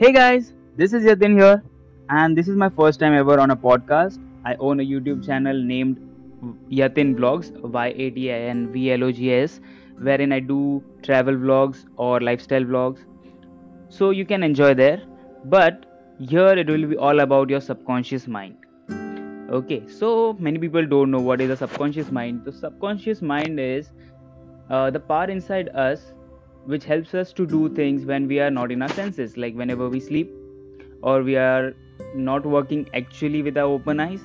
Hey guys, this is Yatin here, and this is my first time ever on a podcast. I own a YouTube channel named Yatin Vlogs, Y A T I N V L O G S, wherein I do travel vlogs or lifestyle vlogs. So you can enjoy there, but here it will be all about your subconscious mind. Okay, so many people don't know what is the subconscious mind. The subconscious mind is uh, the part inside us which helps us to do things when we are not in our senses, like whenever we sleep or we are not working actually with our open eyes.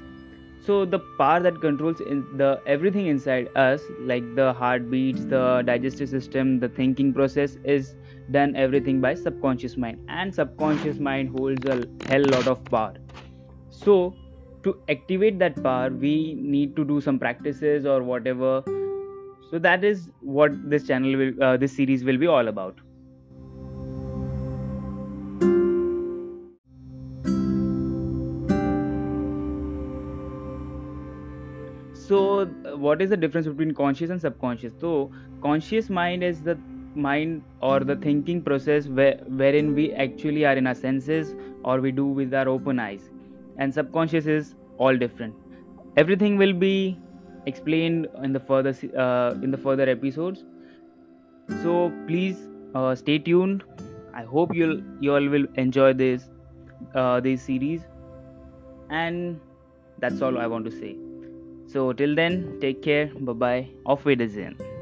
So the part that controls the everything inside us, like the heartbeats, the digestive system, the thinking process, is done everything by subconscious mind, and subconscious mind holds a hell lot of power. So to activate that power, we need to do some practices or whatever so that is what this channel will uh, this series will be all about. So what is the difference between conscious and subconscious? So conscious mind is the mind or the thinking process where, wherein we actually are in our senses or we do with our open eyes. And subconscious is all different. Everything will be explained in the further uh, in the further episodes. So please uh, stay tuned. I hope you'll you all will enjoy this uh, this series. And that's all i want to say. So till then take care. Bye bye auf wiedersehen